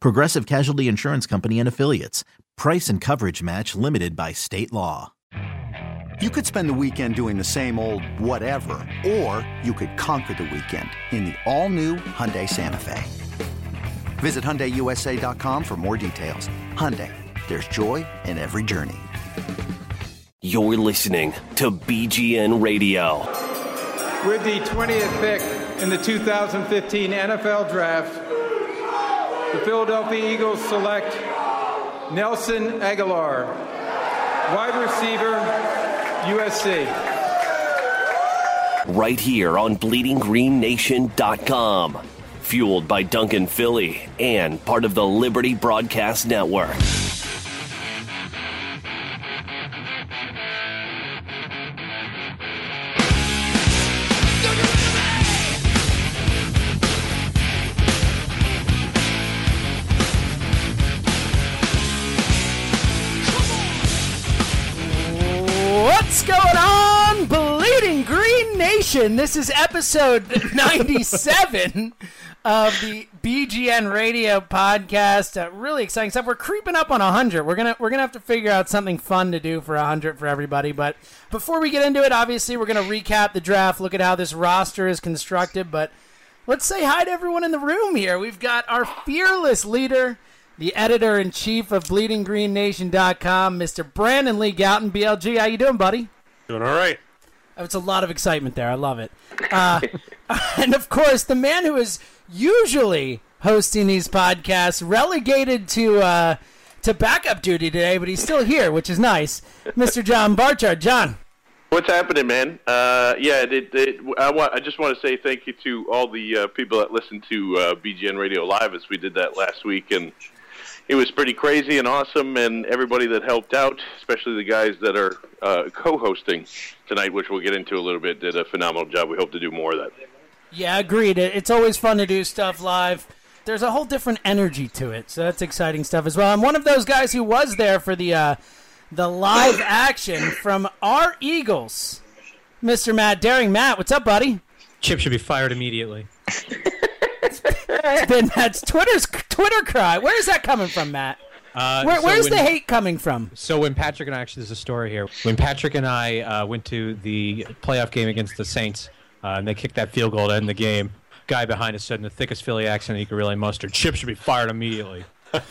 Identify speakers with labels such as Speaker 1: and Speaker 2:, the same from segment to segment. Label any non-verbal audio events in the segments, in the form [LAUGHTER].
Speaker 1: Progressive Casualty Insurance Company and Affiliates. Price and coverage match limited by state law.
Speaker 2: You could spend the weekend doing the same old whatever, or you could conquer the weekend in the all-new Hyundai Santa Fe. Visit HyundaiUSA.com for more details. Hyundai, there's joy in every journey.
Speaker 3: You're listening to BGN Radio.
Speaker 4: With the 20th pick in the 2015 NFL Draft, the Philadelphia Eagles select Nelson Agholor, wide receiver, USC.
Speaker 3: Right here on BleedingGreenNation.com. Fueled by Duncan Philly and part of the Liberty Broadcast Network.
Speaker 5: This is episode [LAUGHS] 97 of the BGN Radio podcast. Uh, really exciting stuff. We're creeping up on 100. We're gonna we're gonna have to figure out something fun to do for 100 for everybody. But before we get into it, obviously we're gonna recap the draft, look at how this roster is constructed. But let's say hi to everyone in the room here. We've got our fearless leader the editor in chief of BleedingGreenNation.com, Mr. Brandon Lee Gowton, BLG, how you doing, buddy?
Speaker 6: Doing all right.
Speaker 5: It's a lot of excitement there. I love it. Uh, [LAUGHS] and of course, the man who is usually hosting these podcasts, relegated to uh, to backup duty today, but he's still here, which is nice. Mr. John Barchard. John.
Speaker 6: What's happening, man? Uh, yeah, it, it, I, want, I just want to say thank you to all the uh, people that listened to uh, BGN Radio Live as we did that last week, and it was pretty crazy and awesome. And everybody that helped out, especially the guys that are uh, co-hosting tonight, which we'll get into a little bit, did a phenomenal job. We hope to do more of that.
Speaker 5: Yeah, agreed. It's always fun to do stuff live. There's a whole different energy to it, so that's exciting stuff as well. I'm one of those guys who was there for the uh, the live action from our Eagles, Mr. Matt Daring. Matt, what's up, buddy?
Speaker 7: Chip should be fired immediately. [LAUGHS]
Speaker 5: It's been Matt's Twitter's Twitter cry. Where is that coming from, Matt?
Speaker 7: Uh,
Speaker 5: Where,
Speaker 7: so
Speaker 5: where's
Speaker 7: when-
Speaker 5: the hate coming from?
Speaker 7: So when Patrick and I actually, there's a story here. When Patrick and I uh, went to the playoff game against the Saints, uh, and they kicked that field goal to end the game, guy behind us said in the thickest Philly accent he could really muster, "Chip should be fired immediately." [LAUGHS]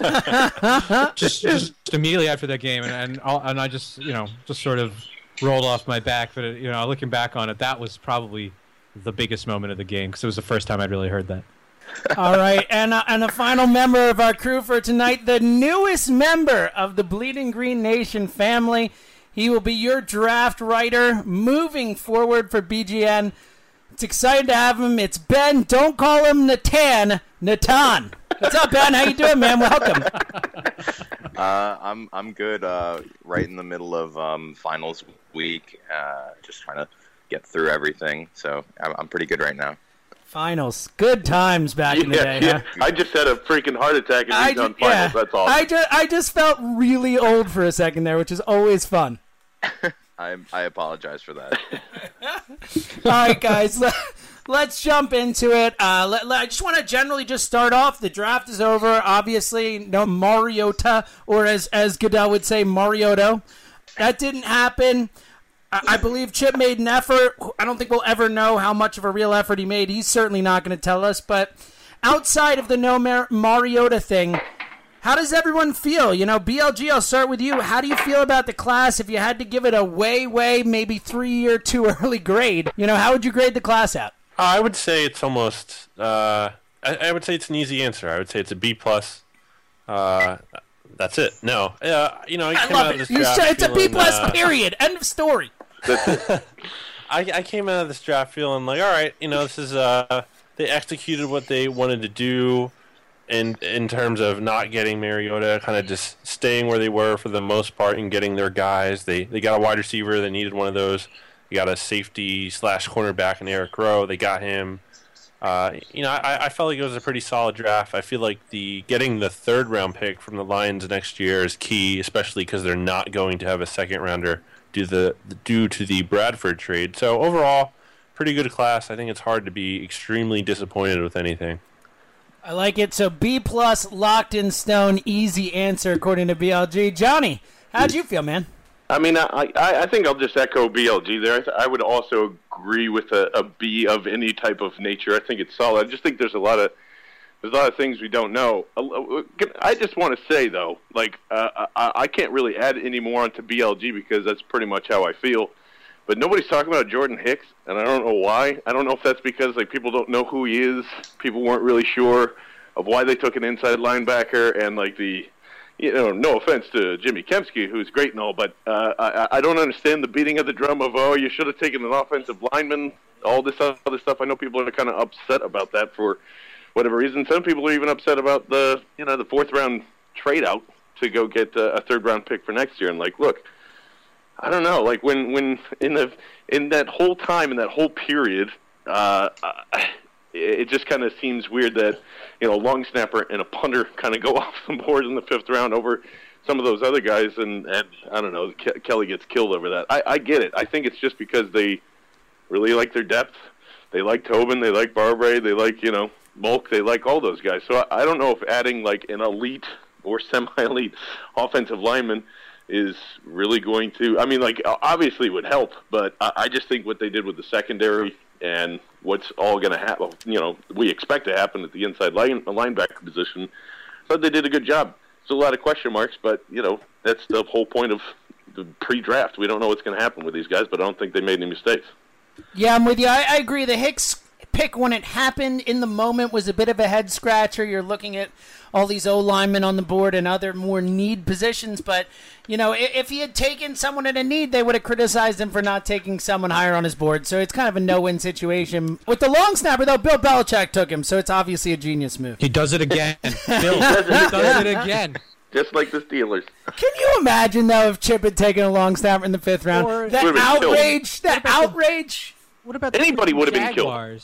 Speaker 7: just, just immediately after that game, and and, and I just you know just sort of rolled off my back. But you know, looking back on it, that was probably the biggest moment of the game because it was the first time I'd really heard that.
Speaker 5: All right, and uh, and a final member of our crew for tonight, the newest member of the Bleeding Green Nation family. He will be your draft writer moving forward for BGN. It's exciting to have him. It's Ben. Don't call him Natan. Natan. What's up, Ben? How you doing, man? Welcome. [LAUGHS]
Speaker 8: Uh, I'm I'm good. Uh, right in the middle of um, finals week, uh, just trying to get through everything. So I'm, I'm pretty good right now.
Speaker 5: Finals. Good times back in the day, huh?
Speaker 6: I just had a freaking heart attack and
Speaker 5: I
Speaker 6: he's on finals.
Speaker 5: yeah.
Speaker 6: That's all.
Speaker 5: I just, I just felt really old for a second there, which is always fun. [LAUGHS]
Speaker 8: I I apologize for that. [LAUGHS]
Speaker 5: All right, guys, let, us jump into it. Uh, let, let- I just want to generally just start off. The draft is over. Obviously, no Mariota, or as as Goodell would say, Marioto. That didn't happen. I, I believe Chip made an effort. I don't think we'll ever know how much of a real effort he made. He's certainly not going to tell us. But outside of the no Mar- Mariota thing, How does everyone feel? You know, BLG, I'll start with you. How do you feel about the class if you had to give it a way, way, maybe three year too [LAUGHS] early grade? You know, how would you grade the class out?
Speaker 9: I would say it's almost. Uh, I, I, would say it's an easy answer. I would say it's a B plus. Uh, that's it. No, uh, you know, I,
Speaker 5: I love
Speaker 9: out
Speaker 5: it.
Speaker 9: of this
Speaker 5: You said it's a B plus.
Speaker 9: uh,
Speaker 5: period. End of story.
Speaker 9: I, I came out of this draft feeling like, all right, you know, this is uh, they executed what they wanted to do, in in terms of not getting Mariota, kind of just staying where they were for the most part and getting their guys. They they got a wide receiver. They needed one of those. They got a safety slash cornerback in Eric Rowe. They got him. Uh, you know, I, I felt like it was a pretty solid draft. I feel like the getting the third round pick from the Lions next year is key, especially because they're not going to have a second rounder due the due to the Bradford trade. So overall, pretty good class. I think it's hard to be extremely disappointed with anything.
Speaker 5: I like it. So B plus, locked in stone, easy answer according to BLG. Johnny, how'd you feel, man?
Speaker 6: I mean, I, I, I think I'll just echo BLG there. I, th- I would also agree with a, a B of any type of nature. I think it's solid. I just think there's a lot of there's a lot of things we don't know. Uh, I just want to say though, like uh, I, can't really add any more onto BLG because that's pretty much how I feel. But nobody's talking about Jordan Hicks, and I don't know why. I don't know if that's because like people don't know who he is. People weren't really sure of why they took an inside linebacker, and like the you know, no offense to Jimmy Kempski, who's great and all, but uh, I, I don't understand the beating of the drum of oh, you should have taken an offensive lineman. All this other stuff. I know people are kind of upset about that for whatever reason. Some people are even upset about the you know the fourth round trade out to go get a, a third round pick for next year. And like, look, I don't know. Like when when in the in that whole time in that whole period, uh, it just kind of seems weird that you know a long snapper and a punter [LAUGHS] kind of go [LAUGHS] off the board in the fifth round over some of those other guys, and and I don't know. Ke- Kelly gets killed over that. I, I get it. I think it's just because they really like their depth. They like Tobin. They like Barbre. They like you know Molk. They like all those guys. So I, I don't know if adding like an elite or [LAUGHS] semi-elite offensive lineman is really going to. I mean, like obviously it would help, but I, I just think what they did with the secondary and what's all going to happen, you know, we expect to happen at the inside line linebacker position. But they did a good job. There's a lot of question marks, but you know that's the whole point of the pre-draft. We don't know what's going to happen with these guys, but I don't think they made any mistakes.
Speaker 5: Yeah, I'm with you. I, I agree. The Hicks pick when it happened in the moment was a bit of a head scratcher. You're looking at all these O linemen on the board and other more need positions, but you know, if, if he had taken someone at a need, they would have criticized him for not taking someone higher on his board. So it's kind of a no-win situation. With the long snapper, though, Bill Belichick took him, so it's obviously a genius move.
Speaker 7: He does it again. [LAUGHS] Bill, he does it again.
Speaker 6: Just like the Steelers.
Speaker 5: Can you imagine though if Chip had taken a long snapper in the fifth round?
Speaker 7: Or-
Speaker 5: that
Speaker 6: Would've been killed.
Speaker 5: outrage! That outrage!
Speaker 7: What about the
Speaker 6: Anybody would have been killed.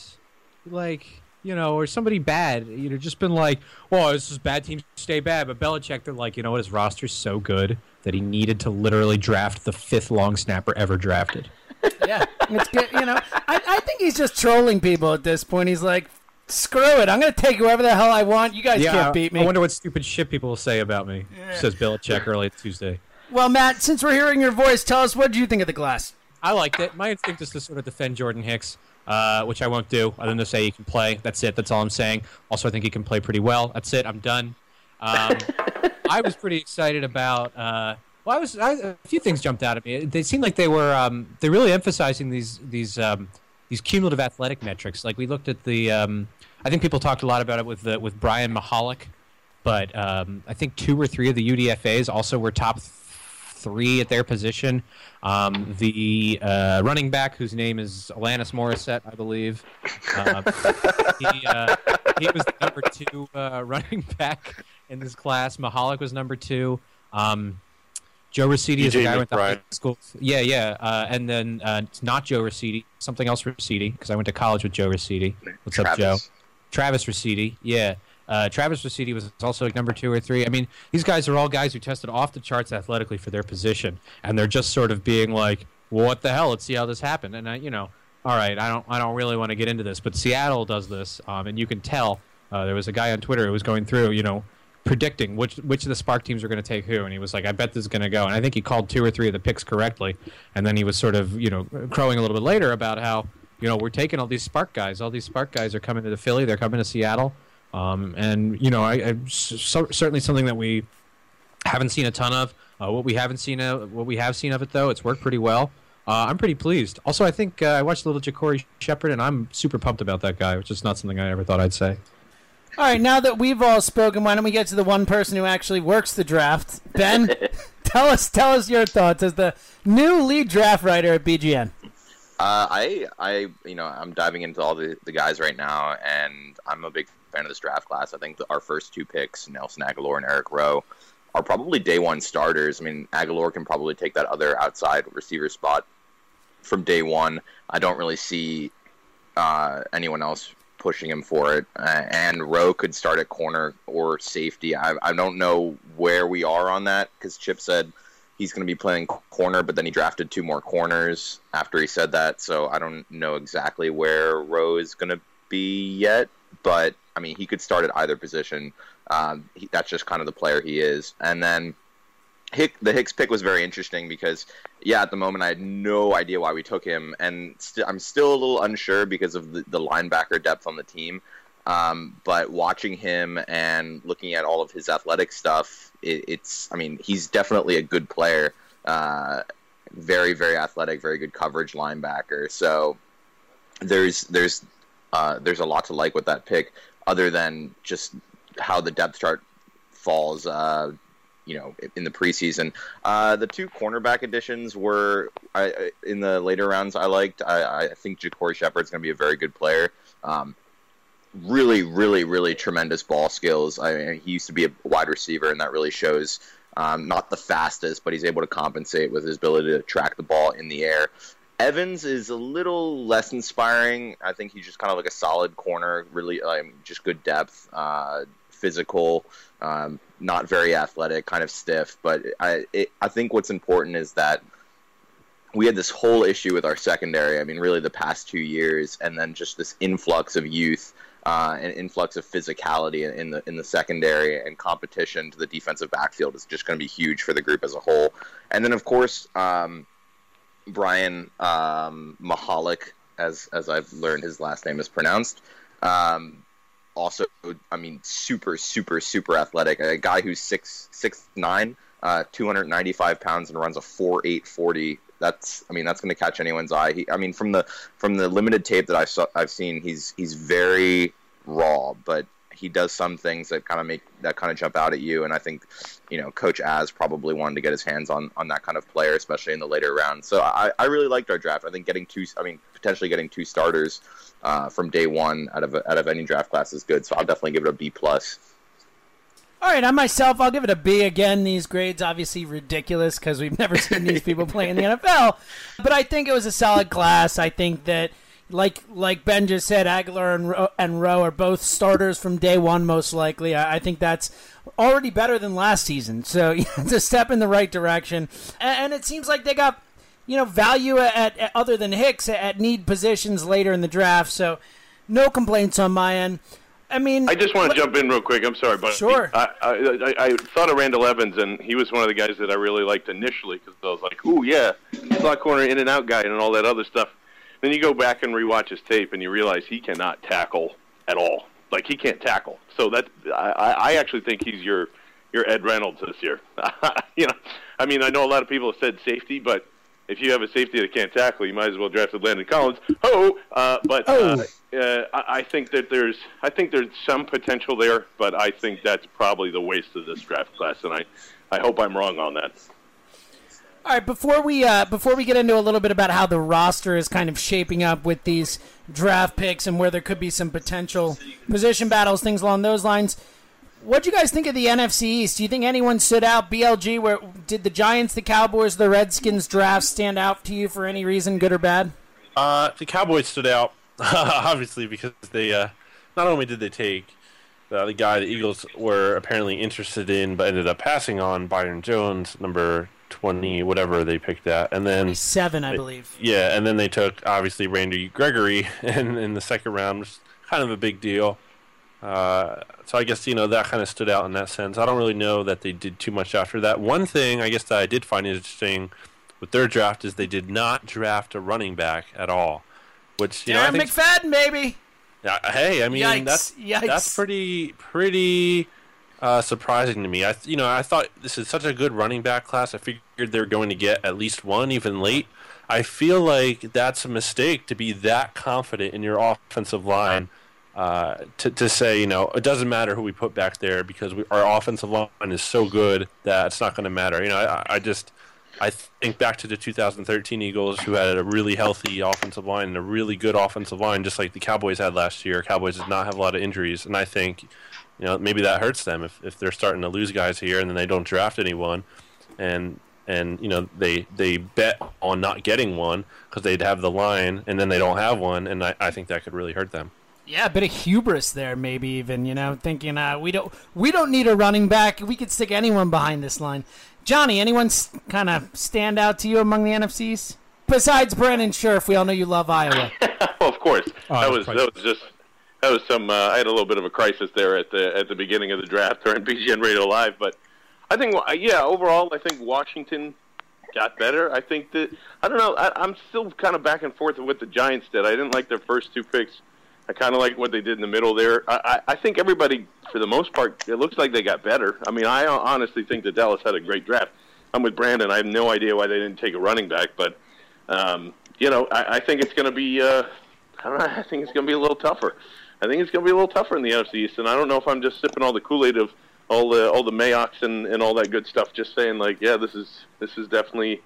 Speaker 7: Like, you know, or somebody bad, you know, just been like, well, this is bad teams stay bad. But Belichick, they're like, you know what, his roster's so good that he needed to literally draft the fifth long snapper ever drafted. [LAUGHS]
Speaker 5: Yeah, it's good. You know, I, I think he's just trolling people at this point. He's like, screw it, I'm going to take whoever the hell I want. You guys
Speaker 7: yeah,
Speaker 5: can't beat me.
Speaker 7: I wonder what stupid shit people will say about me, says Belichick early Tuesday.
Speaker 5: Well, Matt, since we're hearing your voice, tell us what do you think of the glass?
Speaker 7: I liked it. My instinct is to sort of defend Jordan Hicks, uh, which I won't do, other than to say he can play. That's it. That's all I'm saying. Also, I think he can play pretty well. That's it. I'm done. Um, [LAUGHS] I was pretty excited about. Uh, well, I was. I, a few things jumped out at me. They seemed like they were. Um, they're really emphasizing these these um, these cumulative athletic metrics. Like we looked at the. Um, I think people talked a lot about it with the, with Brian Mihalik, but um, I think two or three of the UDFA's also were top three at their position. Um, the uh, running back, whose name is Alanis Morissette, I believe, um, he, uh, he was the number two uh, running back in this class. Mihalik was number two. Um, Joe Rosidi is a
Speaker 9: DJ
Speaker 7: guy I went to high school. Yeah, yeah, uh, and then uh, it's not Joe Rosidi, something else Rosidi, because I went to college with Joe Rosidi. What's up, Joe?
Speaker 8: Travis.
Speaker 7: Travis Raciti, yeah. Uh, Travis Raciti was also like number two or three. I mean, these guys are all guys who tested off the charts athletically for their position, and they're just sort of being like, well, "What the hell? Let's see how this happened." And I, you know, all right, I don't, I don't really want to get into this, but Seattle does this, um, and you can tell. Uh, there was a guy on Twitter who was going through, you know, predicting which which of the SPARQ teams are going to take who, and he was like, "I bet this is going to go." And I think he called two or three of the picks correctly, and then he was sort of, you know, crowing a little bit later about how, you know, we're taking all these SPARQ guys. All these SPARQ guys are coming to the Philly. They're coming to Seattle. Um, and you know, I, I so, certainly something that we haven't seen a ton of. Uh, what we haven't seen, uh, what we have seen of it though, it's worked pretty well. Uh, I'm pretty pleased. Also, I think uh, I watched a little JaCorey Shepherd, and I'm super pumped about that guy, which is not something I ever thought I'd say.
Speaker 5: All right, now that we've all spoken, why don't we get to the one person who actually works the draft? Ben, [LAUGHS] tell us tell us your thoughts as the new lead draft writer at BGN.
Speaker 8: Uh, I, I, you know, I'm diving into all the, the guys right now, and I'm a big fan of this draft class. I think the, our first two picks, Nelson Agholor and Eric Rowe, are probably day one starters. I mean, Agholor can probably take that other outside receiver spot from day one. I don't really see uh, anyone else pushing him for it. Uh, and Rowe could start at corner or safety. I, I don't know where we are on that because Chip said he's going to be playing corner, but then he drafted two more corners after he said that. So I don't know exactly where Rowe is going to be yet. But I mean, he could start at either position. Um, he, that's just kind of the player he is. And then Hick, the Hicks pick was very interesting because, yeah, at the moment I had no idea why we took him, and i st- I'm still a little unsure because of the, the linebacker depth on the team. Um, but watching him and looking at all of his athletic stuff, it, it's, I mean, he's definitely a good player. Uh, very, very athletic, very good coverage linebacker. So there's, there's, uh, there's a lot to like with that pick, other than just how the depth chart falls. Uh, you know, in the preseason, uh, the two cornerback additions were I, in the later rounds. I liked. I, I think JaCorey Shepherd's going to be a very good player. Um, really, really, really tremendous ball skills. I mean, he used to be a wide receiver, and that really shows. Um, not the fastest, but he's able to compensate with his ability to track the ball in the air. Evans is a little less inspiring. I think he's just kind of like a solid corner, really um, just good depth, uh, physical, um, not very athletic, kind of stiff. But I, it, I think what's important is that we had this whole issue with our secondary. I mean, really the past two years, and then just this influx of youth uh, an influx of physicality in the in the secondary and competition to the defensive backfield is just going to be huge for the group as a whole. And then, of course, um, Brian um, Mihalik, as as I've learned his last name is pronounced. Um, also, I mean, super, super, super athletic. A guy who's six six nine, uh, 295 pounds, and runs a four eight forty that's I mean that's going to catch anyone's eye. He, I mean from the from the limited tape that I saw I've seen he's he's very raw, but he does some things that kind of make that kind of jump out at you. And I think you know Coach Az probably wanted to get his hands on on that kind of player, especially in the later rounds. So I, I really liked our draft. I think getting two I mean potentially getting two starters uh, from day one out of out of any draft class is good. So I'll definitely give it a B plus.
Speaker 5: All right, on myself, I'll give it a B again. These grades obviously ridiculous because we've never seen these people play in the NFL. But I think it was a solid class. I think that, like like Ben just said, Agholor and Rowe, and Rowe are both starters from day one, most likely. I, I think that's already better than last season. So [LAUGHS] yeah, it's a step in the right direction. And, and it seems like they got you know value at, at other than Hicks at need positions later in the draft. So no complaints on my end. I mean,
Speaker 6: I just want to jump in real quick. I'm sorry, but
Speaker 5: sure.
Speaker 6: I, I, I, I thought of Randall Evans, and he was one of the guys that I really liked initially because I was like, "Ooh, yeah, slot corner, in and out guy, and all that other stuff." Then you go back and rewatch his tape, and you realize he cannot tackle at all. Like he can't tackle. So that I, I actually think he's your your Ed Reynolds this year. [LAUGHS] you know, I mean, I know a lot of people have said safety, but if you have a safety that can't tackle, you might as well draft a Landon Collins. Oh, uh, but uh, uh, I, I think that there's I think there's some potential there, but I think that's probably the waste of this draft class, and I I hope I'm wrong on that.
Speaker 5: All right, before we uh, before we get into a little bit about how the roster is kind of shaping up with these draft picks and where there could be some potential position battles, things along those lines. What do you guys think of the NFC East? Do you think anyone stood out? BLG, where did the Giants, the Cowboys, the Redskins draft stand out to you for any reason, good or bad?
Speaker 9: Uh, the Cowboys stood out [LAUGHS] obviously because they uh, not only did they take uh, the guy the Eagles were apparently interested in, but ended up passing on Byron Jones, number twenty, whatever they picked that, and then
Speaker 5: seven, I
Speaker 9: they-
Speaker 5: believe.
Speaker 9: Yeah, and then they took obviously Randy Gregory [LAUGHS] in, in the second round, which is kind of a big deal. Uh, so I guess you know that kind of stood out in that sense. I don't really know that they did too much after that. One thing I guess that I did find interesting with their draft is they did not draft a running back at all, which you know I
Speaker 5: Darren
Speaker 9: think
Speaker 5: McFadden, baby.
Speaker 9: Yeah, hey, I mean
Speaker 5: Yikes,
Speaker 9: that's
Speaker 5: yikes.
Speaker 9: that's pretty pretty uh, surprising to me. I you know I thought this is such a good running back class. I figured they're going to get at least one, even late. I feel like that's a mistake to be that confident in your offensive line. Uh, to, to say, you know, it doesn't matter who we put back there because we, our offensive line is so good that it's not going to matter. You know, I, I just I think back to the 2013 Eagles, who had a really healthy offensive line and a really good offensive line, just like the Cowboys had last year. Cowboys did not have a lot of injuries, and I think, you know, maybe that hurts them if, if they're starting to lose guys here and then they don't draft anyone, and and you know they they bet on not getting one because they'd have the line, and then they don't have one, and I, I think that could really hurt them.
Speaker 5: Yeah, a bit of hubris there, maybe even. You know, thinking uh, we don't we don't need a running back. We could stick anyone behind this line. Johnny, anyone kind of stand out to you among the NFCs besides Brandon Scherff? We all know you love Iowa. [LAUGHS]
Speaker 6: of course,
Speaker 7: Oh,
Speaker 6: that was that was just that was some. Uh, I had a little bit of a crisis there at the at the beginning of the draft during [LAUGHS] BGN Radio Live, but I think uh, yeah, overall, I think Washington got better. I think that I don't know. I, I'm still kind of back and forth with what the Giants did. I didn't like their first two picks. I kind of like what they did in the middle there. I, I, I think everybody, for the most part, it looks like they got better. I mean, I honestly think that Dallas had a great draft. I'm with Brandon. I have no idea why they didn't take a running back, but um, you know, I, I think it's going to be. Uh, I don't know. I think it's going to be a little tougher. I think it's going to be a little tougher in the NFC East, and I don't know if I'm just sipping all the Kool-Aid of all the all the Mayocks and, and all that good stuff. Just saying, like, yeah, this is this is definitely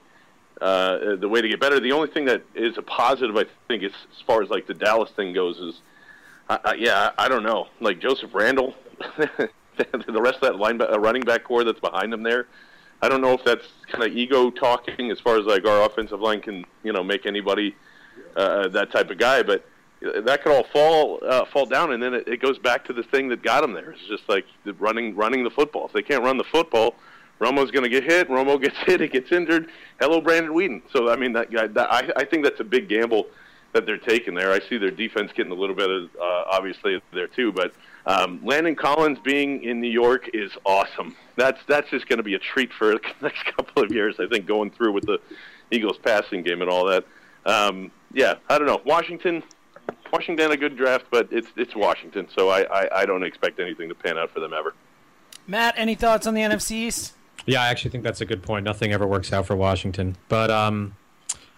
Speaker 6: uh, the way to get better. The only thing that is a positive, I think, is as far as like the Dallas thing goes, is I, I, yeah, I, don't know, like Joseph Randle, [LAUGHS] the rest of that line uh, running back corps that's behind him there. I don't know if that's kind of ego talking as far as like our offensive line can you know make anybody uh, that type of guy, but that could all fall uh, fall down, and then it, it goes back to the thing that got them there. It's just like the running running the football. If they can't run the football, Romo's going to get hit. Romo [LAUGHS] gets hit. He gets injured. Hello, Brandon Weeden. So I mean, that guy. That, I I think that's a big gamble that they're taking there. I see their defense getting a little bit of uh, obviously there too, but um, Landon Collins being in New York is awesome. That's that's just going to be a treat for [LAUGHS] the next couple of years. I think going through with the Eagles passing game and all that. Um, yeah, I don't know. Washington, Washington a good draft, but it's it's Washington, so I, I, I don't expect anything to pan out for them ever.
Speaker 5: Matt, any thoughts on the NFC East?
Speaker 7: Yeah, I actually think that's a good point. Nothing ever works out for Washington, but um,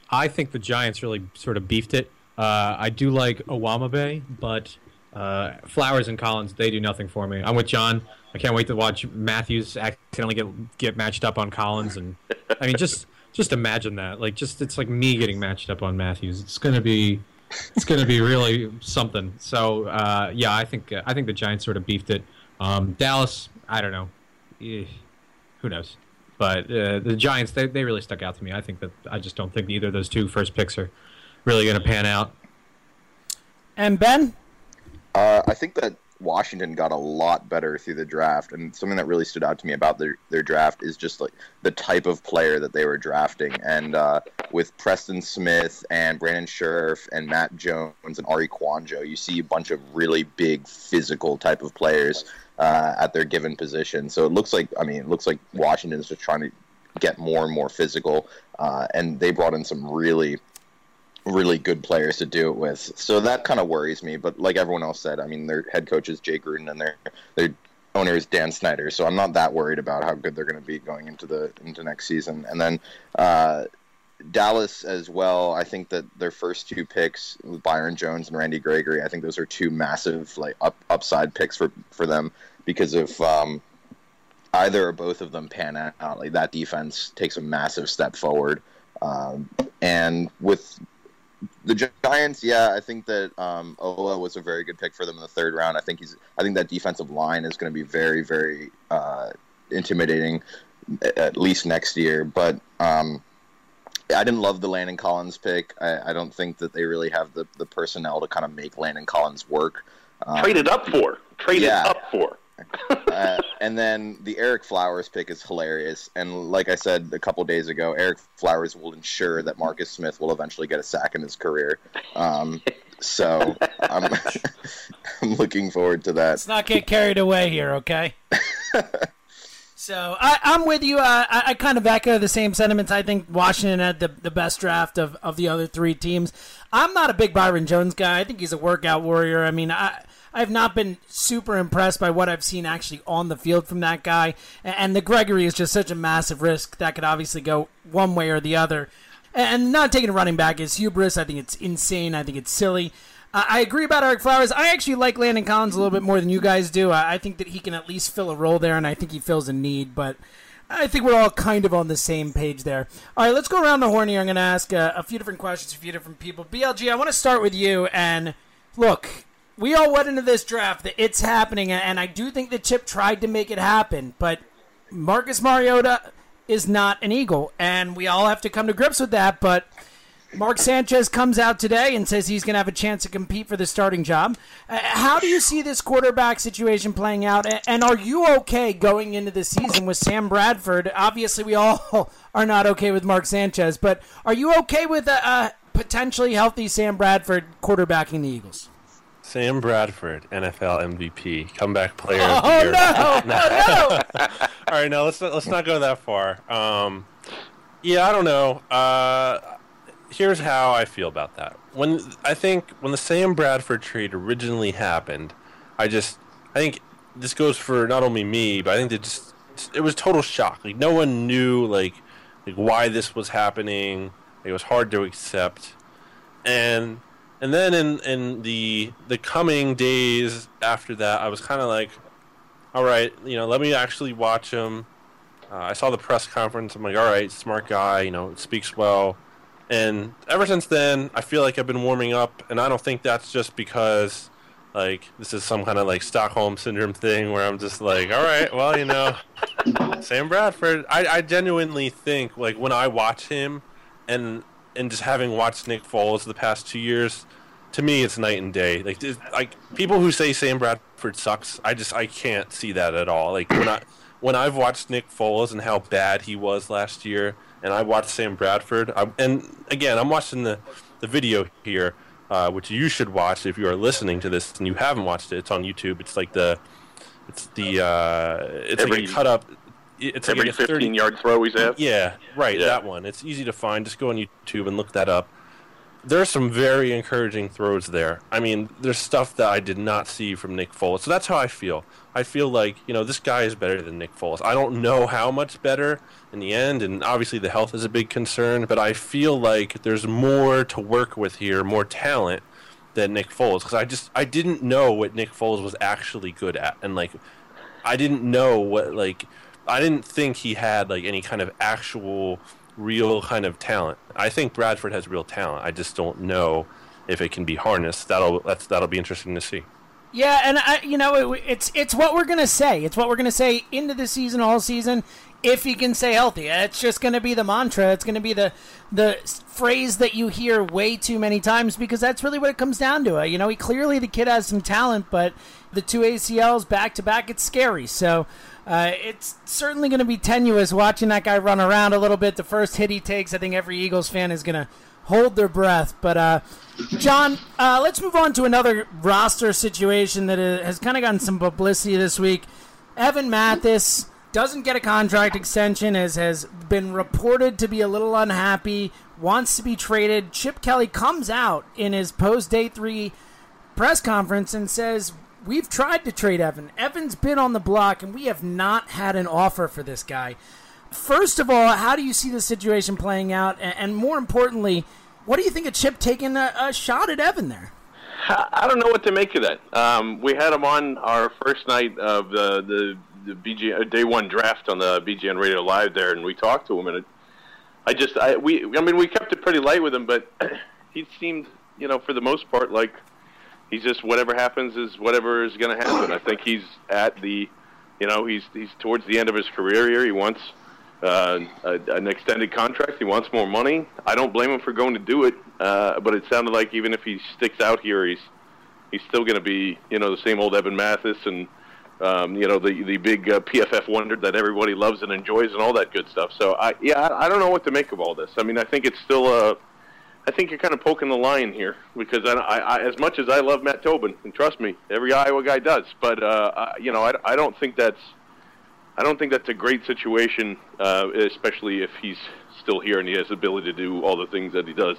Speaker 7: I think the Giants really sort of beefed it. Uh, I do like Owama Bay, but uh, Flowers and Collins they do nothing for me. I'm with John. I can't wait to watch Matthews accidentally get get matched up on Collins, and I mean just just imagine that. Like just it's like me getting matched up on Matthews. It's gonna be it's gonna be really something. So uh, yeah, I think I think the Giants sort of beefed it. Um, Dallas, I don't know. Eh, who knows? But uh, the Giants, they, they really stuck out to me. I think that I just don't think either of those two first picks are really going to pan out.
Speaker 5: And Ben,
Speaker 8: Uh, I think that Washington got a lot better through the draft, and something that really stood out to me about their, their draft is just like the type of player that they were drafting. And uh, with Preston Smith and Brandon Scherff and Matt Jones and Arie Kouandjio, you see a bunch of really big physical type of players uh, at their given position. So it looks like, I mean, it looks like Washington's just trying to get more and more physical, uh, and they brought in some really really good players to do it with. So that kind of worries me. But like everyone else said, I mean, their head coach is Jay Gruden and their their owner is Dan Snyder. So I'm not that worried about how good they're going to be going into the into next season. And then uh, Dallas as well. I think that their first two picks, Byron Jones and Randy Gregory, I think those are two massive like up, upside picks for for them because if um, either or both of them pan out, like that defense takes a massive step forward. Um, and with the Giants, yeah, I think that um, Ola was a very good pick for them in the third round. I think he's. I think that defensive line is going to be very, very uh, intimidating, at least next year. But um, I didn't love the Landon Collins pick. I, I don't think that they really have the, the personnel to kind of make Landon Collins work. Um,
Speaker 6: Traded up for, traded
Speaker 8: yeah.
Speaker 6: up for.
Speaker 8: Uh, and then the Ereck Flowers pick is hilarious. And like I said a couple days ago, Ereck Flowers will ensure that Marcus Smith will eventually get a sack in his career. Um, so [LAUGHS] I'm, [LAUGHS] I'm looking forward to that.
Speaker 5: let's not get carried away here, okay? [LAUGHS] So I, I'm with you. Uh, I, I kind of echo the same sentiments. I think Washington had the, the best draft of, of the other three teams. I'm not a big Byron Jones guy. I think he's a workout warrior. I mean, I I've not been super impressed by what I've seen actually on the field from that guy. And the Gregory is just such a massive risk that could obviously go one way or the other. And not taking a running back is hubris. I think it's insane. I think it's silly. I agree about Ereck Flowers. I actually like Landon Collins a little bit more than you guys do. I think that he can at least fill a role there, and I think he fills a need. But I think we're all kind of on the same page there. All right, let's go around the horn here. I'm going to ask a, a few different questions to a few different people. BLG, I want to start with you. And look, we all went into this draft that it's happening, and I do think that Chip tried to make it happen. But Marcus Mariota is not an Eagle, and we all have to come to grips with that. But Mark Sanchez comes out today and says he's going to have a chance to compete for the starting job. Uh, how do you see this quarterback situation playing out? And are you okay going into the season with Sam Bradford? Obviously, we all [LAUGHS] are not okay with Mark Sanchez, but are you okay with a, a potentially healthy Sam Bradford quarterbacking the Eagles?
Speaker 9: Sam Bradford, NFL MVP, comeback player
Speaker 5: oh,
Speaker 9: of the year.
Speaker 5: No, [LAUGHS] no. [LAUGHS]
Speaker 9: All right, now let's not, let's not go that far. Um, yeah, I don't know. Uh, here's how I feel about that. When I think when the Sam Bradford trade originally happened, I just I think this goes for not only me, but I think it just it was total shock. Like no one knew like like why this was happening. It was hard to accept, and and then in in the the coming days after that, I was kind of like, all right, you know, let me actually watch him. Uh, I saw the press conference. I'm like, all right, smart guy. You know, speaks well and ever since then, I feel like I've been warming up, and I don't think that's just because like this is some kind of like Stockholm syndrome thing where I'm just like, all right, well, you know, Sam Bradford. I, I genuinely think like when I watch him, and and just having watched Nick Foles the past two years, to me it's night and day. Like like people who say Sam Bradford sucks, I just I can't see that at all. Like when I when I've watched Nick Foles and how bad he was last year and I watched Sam Bradford. I, and again, I'm watching the, the video here, uh, which you should watch if you are listening to this and you haven't watched it. It's on YouTube. It's like the, it's the, uh, it's
Speaker 6: Every-
Speaker 9: like a cut up. It's
Speaker 6: Every
Speaker 9: like a 30,
Speaker 6: 15 yard throw he's have.
Speaker 9: yeah, right.
Speaker 6: Yeah.
Speaker 9: That one. It's easy to find. Just go on YouTube and look that up. There's some very encouraging throws there. I mean, there's stuff that I did not see from Nick Foles. So that's how I feel. I feel like you know this guy is better than Nick Foles. I don't know how much better in the end, and obviously the health is a big concern. But I feel like there's more to work with here, more talent than Nick Foles because I just I didn't know what Nick Foles was actually good at, and like I didn't know what like I didn't think he had like any kind of actual real kind of talent. I think Bradford has real talent. I just don't know if it can be harnessed. That'll that's that'll be interesting to see.
Speaker 5: Yeah, and I, you know, it, it's it's what we're gonna say. It's what we're gonna say into the season, all season. If he can stay healthy, it's just gonna be the mantra. It's gonna be the the phrase that you hear way too many times because that's really what it comes down to. Uh, You know, he clearly the kid has some talent, but the two ACLs back to back, it's scary. So. Uh, it's certainly going to be tenuous watching that guy run around a little bit. The first hit he takes, I think every Eagles fan is going to hold their breath. But uh, John, uh, let's move on to another roster situation that uh, has kind of gotten some publicity this week. Evan Mathis doesn't get a contract extension, as has been reported to be a little unhappy, wants to be traded. Chip Kelly comes out in his post day three press conference and says, We've tried to trade Evan. Evan's been on the block, and we have not had an offer for this guy. First of all, how do you see the situation playing out? And, more importantly, what do you think of Chip taking a, a shot at Evan there?
Speaker 6: I I don't know what to make of that. Um, we had him on our first night of the the, the BG uh, day one draft on the BGN Radio Live there, and we talked to him, and it, I just I we I mean we kept it pretty light with him, but [CLEARS THROAT] he seemed you know for the most part like he's just whatever happens is whatever is going to happen. I think he's at the you know he's he's towards the end of his career here. He wants uh, a, an extended contract. He wants more money. I don't blame him for going to do it, uh, but it sounded like even if he sticks out here, he's he's still going to be you know the same old Evan Mathis and um, you know the the big uh, PFF wonder that everybody loves and enjoys and all that good stuff. So I yeah I, I don't know what to make of all this. I mean I think it's still uh, I think you're kind of poking the line here because I, I, as much as I love Matt Tobin and trust me every Iowa guy does, but uh, I, you know I, I don't think that's I don't think that's a great situation, uh, especially if he's still here and he has the ability to do all the things that he does.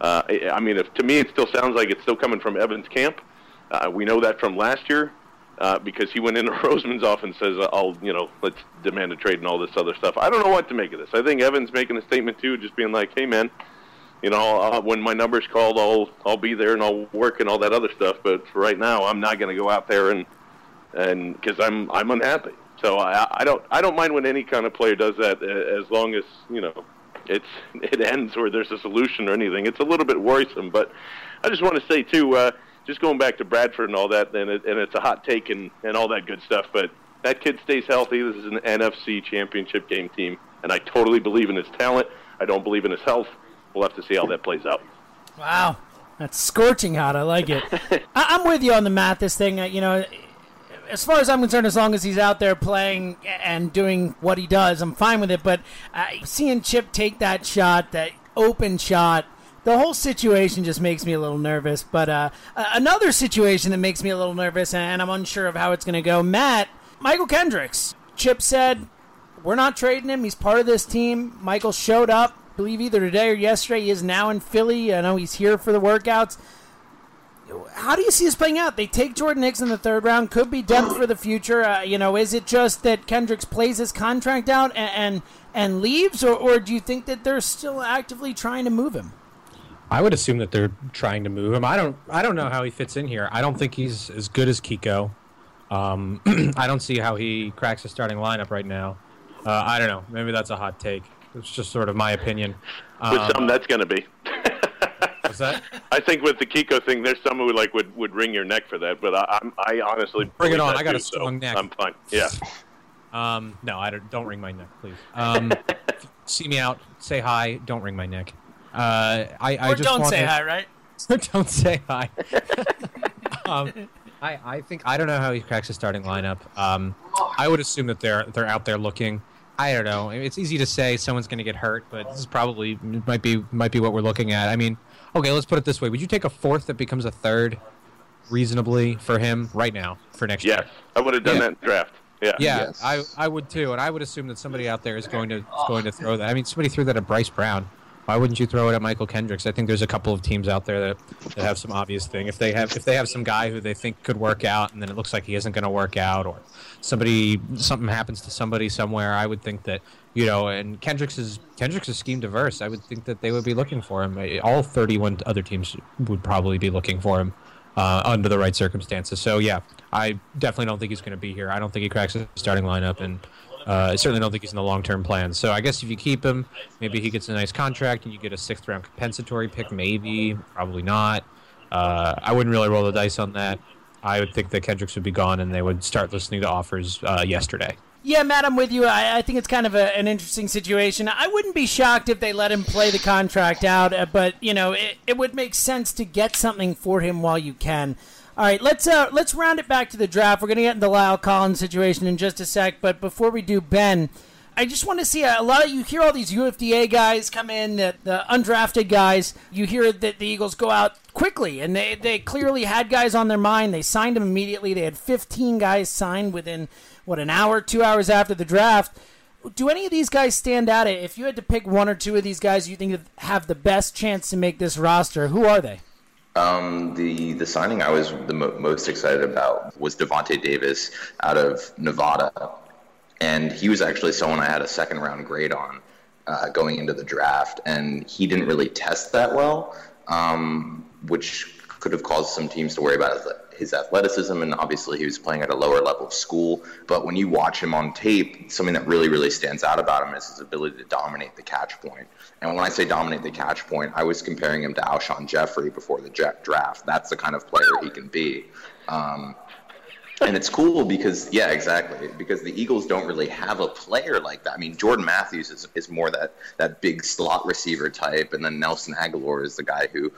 Speaker 6: Uh, I I mean, if, to me, it still sounds like it's still coming from Evans' camp. Uh, we know that from last year uh, because he went into [LAUGHS] Roseman's office and says, "I'll, you know, let's demand a trade and all this other stuff." I don't know what to make of this. I think Evans making a statement too, just being like, "Hey, man, you know, uh, when my number's called, I'll I'll be there and I'll work and all that other stuff. But right now, I'm not going to go out there and and because I'm I'm unhappy. So I I don't I don't mind when any kind of player does that as long as you know it's [LAUGHS] it ends or there's a solution or anything. It's a little bit worrisome, but I just want to say too, uh, just going back to Bradford and all that, and, it, and it's a hot take and, and all that good stuff. But that kid stays healthy. This is an NFC Championship game team, and I totally believe in his talent. I don't believe in his health. We'll have to see how that plays out.
Speaker 5: Wow, that's scorching hot. I like it. [LAUGHS] I- I'm with you on the Mathis thing. Uh, You know, as far as I'm concerned, as long as he's out there playing and doing what he does, I'm fine with it. But uh, seeing Chip take that shot, that open shot, the whole situation just makes me a little nervous. But uh, another situation that makes me a little nervous, and I'm unsure of how it's going to go. Matt, Mychal Kendricks. Chip said, We're not trading him. He's part of this team. Michael showed up, believe either today or yesterday. He is now in Philly. I know he's here for the workouts. How do you see this playing out? They take Jordan Hicks in the third round. Could be depth for the future. Uh, you know, is it just that Kendricks plays his contract out and and, and leaves, or, or do you think that they're still actively trying to move him?
Speaker 7: I would assume that they're trying to move him. I don't. I don't know how he fits in here. I don't think he's as good as Kiko. Um, [CLEARS THROAT] I don't see how he cracks the starting lineup right now. Uh, I don't know. Maybe that's a hot take. It's just sort of my opinion.
Speaker 6: With
Speaker 7: Um,
Speaker 6: some, that's going to be. [LAUGHS]
Speaker 7: what's that?
Speaker 6: I think with the Kiko thing, there's someone who like would, would wring your neck for that. But I, I'm, I honestly
Speaker 7: Bring it on. I got
Speaker 6: too,
Speaker 7: a strong
Speaker 6: so
Speaker 7: neck.
Speaker 6: I'm fine. Yeah.
Speaker 7: Um, no, I don't. Don't ring my neck, please. Um, [LAUGHS] see me out. Say hi. Don't ring my neck. Uh, I, I
Speaker 5: or
Speaker 7: just
Speaker 5: don't say
Speaker 7: wanna-
Speaker 5: hi, right? [LAUGHS]
Speaker 7: don't say hi. um, I, I think I don't know how he cracks the starting lineup. Um, I would assume that they're they're out there looking. I don't know. It's easy to say someone's going to get hurt, but this is probably might be might be what we're looking at. I mean, okay, let's put it this way: Would you take a fourth that becomes a third, reasonably for him right now for next
Speaker 6: Yes,
Speaker 7: year?
Speaker 6: Yes, I would have done
Speaker 7: Yeah.
Speaker 6: that draft. Yeah.
Speaker 7: Yeah,
Speaker 8: Yes.
Speaker 7: I, I would too, and I would assume that somebody out there is going to is going to throw that. I mean, somebody threw that at Bryce Brown. Why wouldn't you throw it at Mychal Kendricks? I think there's a couple of teams out there that, that have some obvious thing. If they have if they have some guy who they think could work out, and then it looks like he isn't going to work out, or somebody something happens to somebody somewhere, I would think that you know. And Kendricks is Kendricks is scheme diverse. I would think that they would be looking for him. All 31 other teams would probably be looking for him uh, under the right circumstances. So yeah, I definitely don't think he's going to be here. I don't think he cracks the starting lineup, and uh, I certainly don't think he's in the long-term plan. So I guess if you keep him, maybe he gets a nice contract and you get a sixth-round compensatory pick. Maybe, probably not. Uh, I wouldn't really roll the dice on that. I would think that Kendricks would be gone, and they would start listening to offers uh, yesterday.
Speaker 5: Yeah, Matt, I'm with you. I, I think it's kind of a, an interesting situation. I wouldn't be shocked if they let him play the contract out, uh, but you know, it, it would make sense to get something for him while you can. All right, let's uh, let's round it back to the draft. We're gonna get into the Lyle Collins situation in just a sec, but before we do, Ben, I just want to see a, a lot of you hear all these UFDA guys come in, the, the undrafted guys. You hear that the Eagles go out quickly, and they they clearly had guys on their mind. They signed them immediately. They had 15 guys signed within what an hour, two hours after the draft. Do any of these guys stand out? If you had to pick one or two of these guys you think have the best chance to make this roster, who are they?
Speaker 8: Um, the the signing I was the mo- most excited about was Devante Davis out of Nevada, and he was actually someone I had a second round grade on uh, going into the draft, and he didn't really test that well, um, which could have caused some teams to worry about his, his athleticism, and obviously he was playing at a lower level of school. But when you watch him on tape, something that really really stands out about him is his ability to dominate the catch point. And when I say dominate the catch point, I was comparing him to Alshon Jeffery before the draft. That's the kind of player he can be. Um, and it's cool because, yeah, exactly. Because the Eagles don't really have a player like that. I mean, Jordan Matthews is, is more that, that big slot receiver type, and then Nelson Agholor is the guy who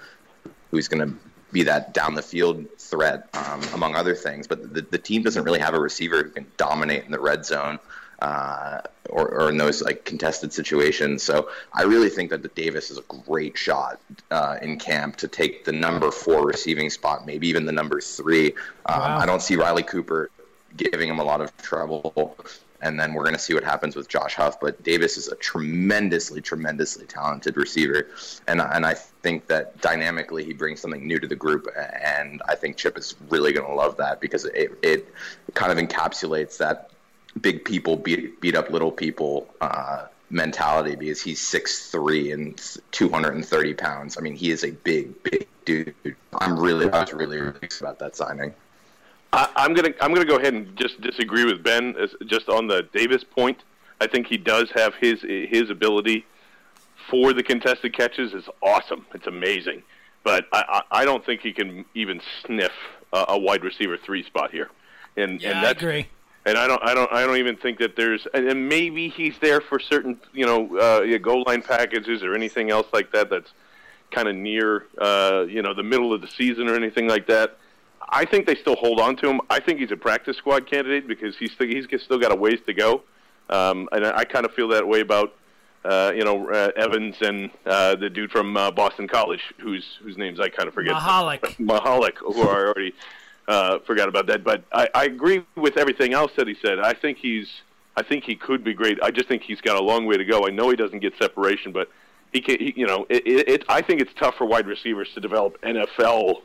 Speaker 8: who's going to be that down the field threat, um, among other things. But the, the team doesn't really have a receiver who can dominate in the red zone uh, or, or in those like contested situations. So I really think that the Davis is a great shot uh, in camp to take the number four receiving spot, maybe even the number three. Um,
Speaker 5: Wow.
Speaker 8: I don't see Riley Cooper giving him a lot of trouble. And then we're going to see what happens with Josh Huff. But Davis is a tremendously, tremendously talented receiver, and and I think that dynamically he brings something new to the group, and I think Chip is really going to love that because it it kind of encapsulates that big people beat beat up little people. Uh, mentality because he's six three and 230 pounds. I mean, he is a big, big dude. I'm really, I was really, really excited about that signing.
Speaker 6: I, I'm gonna I'm gonna go ahead and just disagree with Ben as, just on the Davis point. I think he does have his his ability for the contested catches is awesome. It's amazing, but I, I, I don't think he can even sniff a, a wide receiver three spot here. And
Speaker 5: Yeah,
Speaker 6: and
Speaker 5: I
Speaker 6: that's,
Speaker 5: agree.
Speaker 6: And I don't I don't I don't even think that there's and, maybe he's there for certain you know uh, yeah, goal line packages or anything else like that that's kind of near uh, you know the middle of the season or anything like that. I think they still hold on to him. I think he's a practice squad candidate because he's still, he's still got a ways to go, um, and I, I kind of feel that way about uh, you know uh, Evans and uh, the dude from uh, Boston College whose whose names I kind of forget.
Speaker 5: Mihalik. [LAUGHS]
Speaker 6: Mihalik, who I already uh, forgot about that. But I, I agree with everything else that he said. I think he's I think he could be great. I just think he's got a long way to go. I know he doesn't get separation, but he can. He, you know, it, it, it, I think it's tough for wide receivers to develop NFL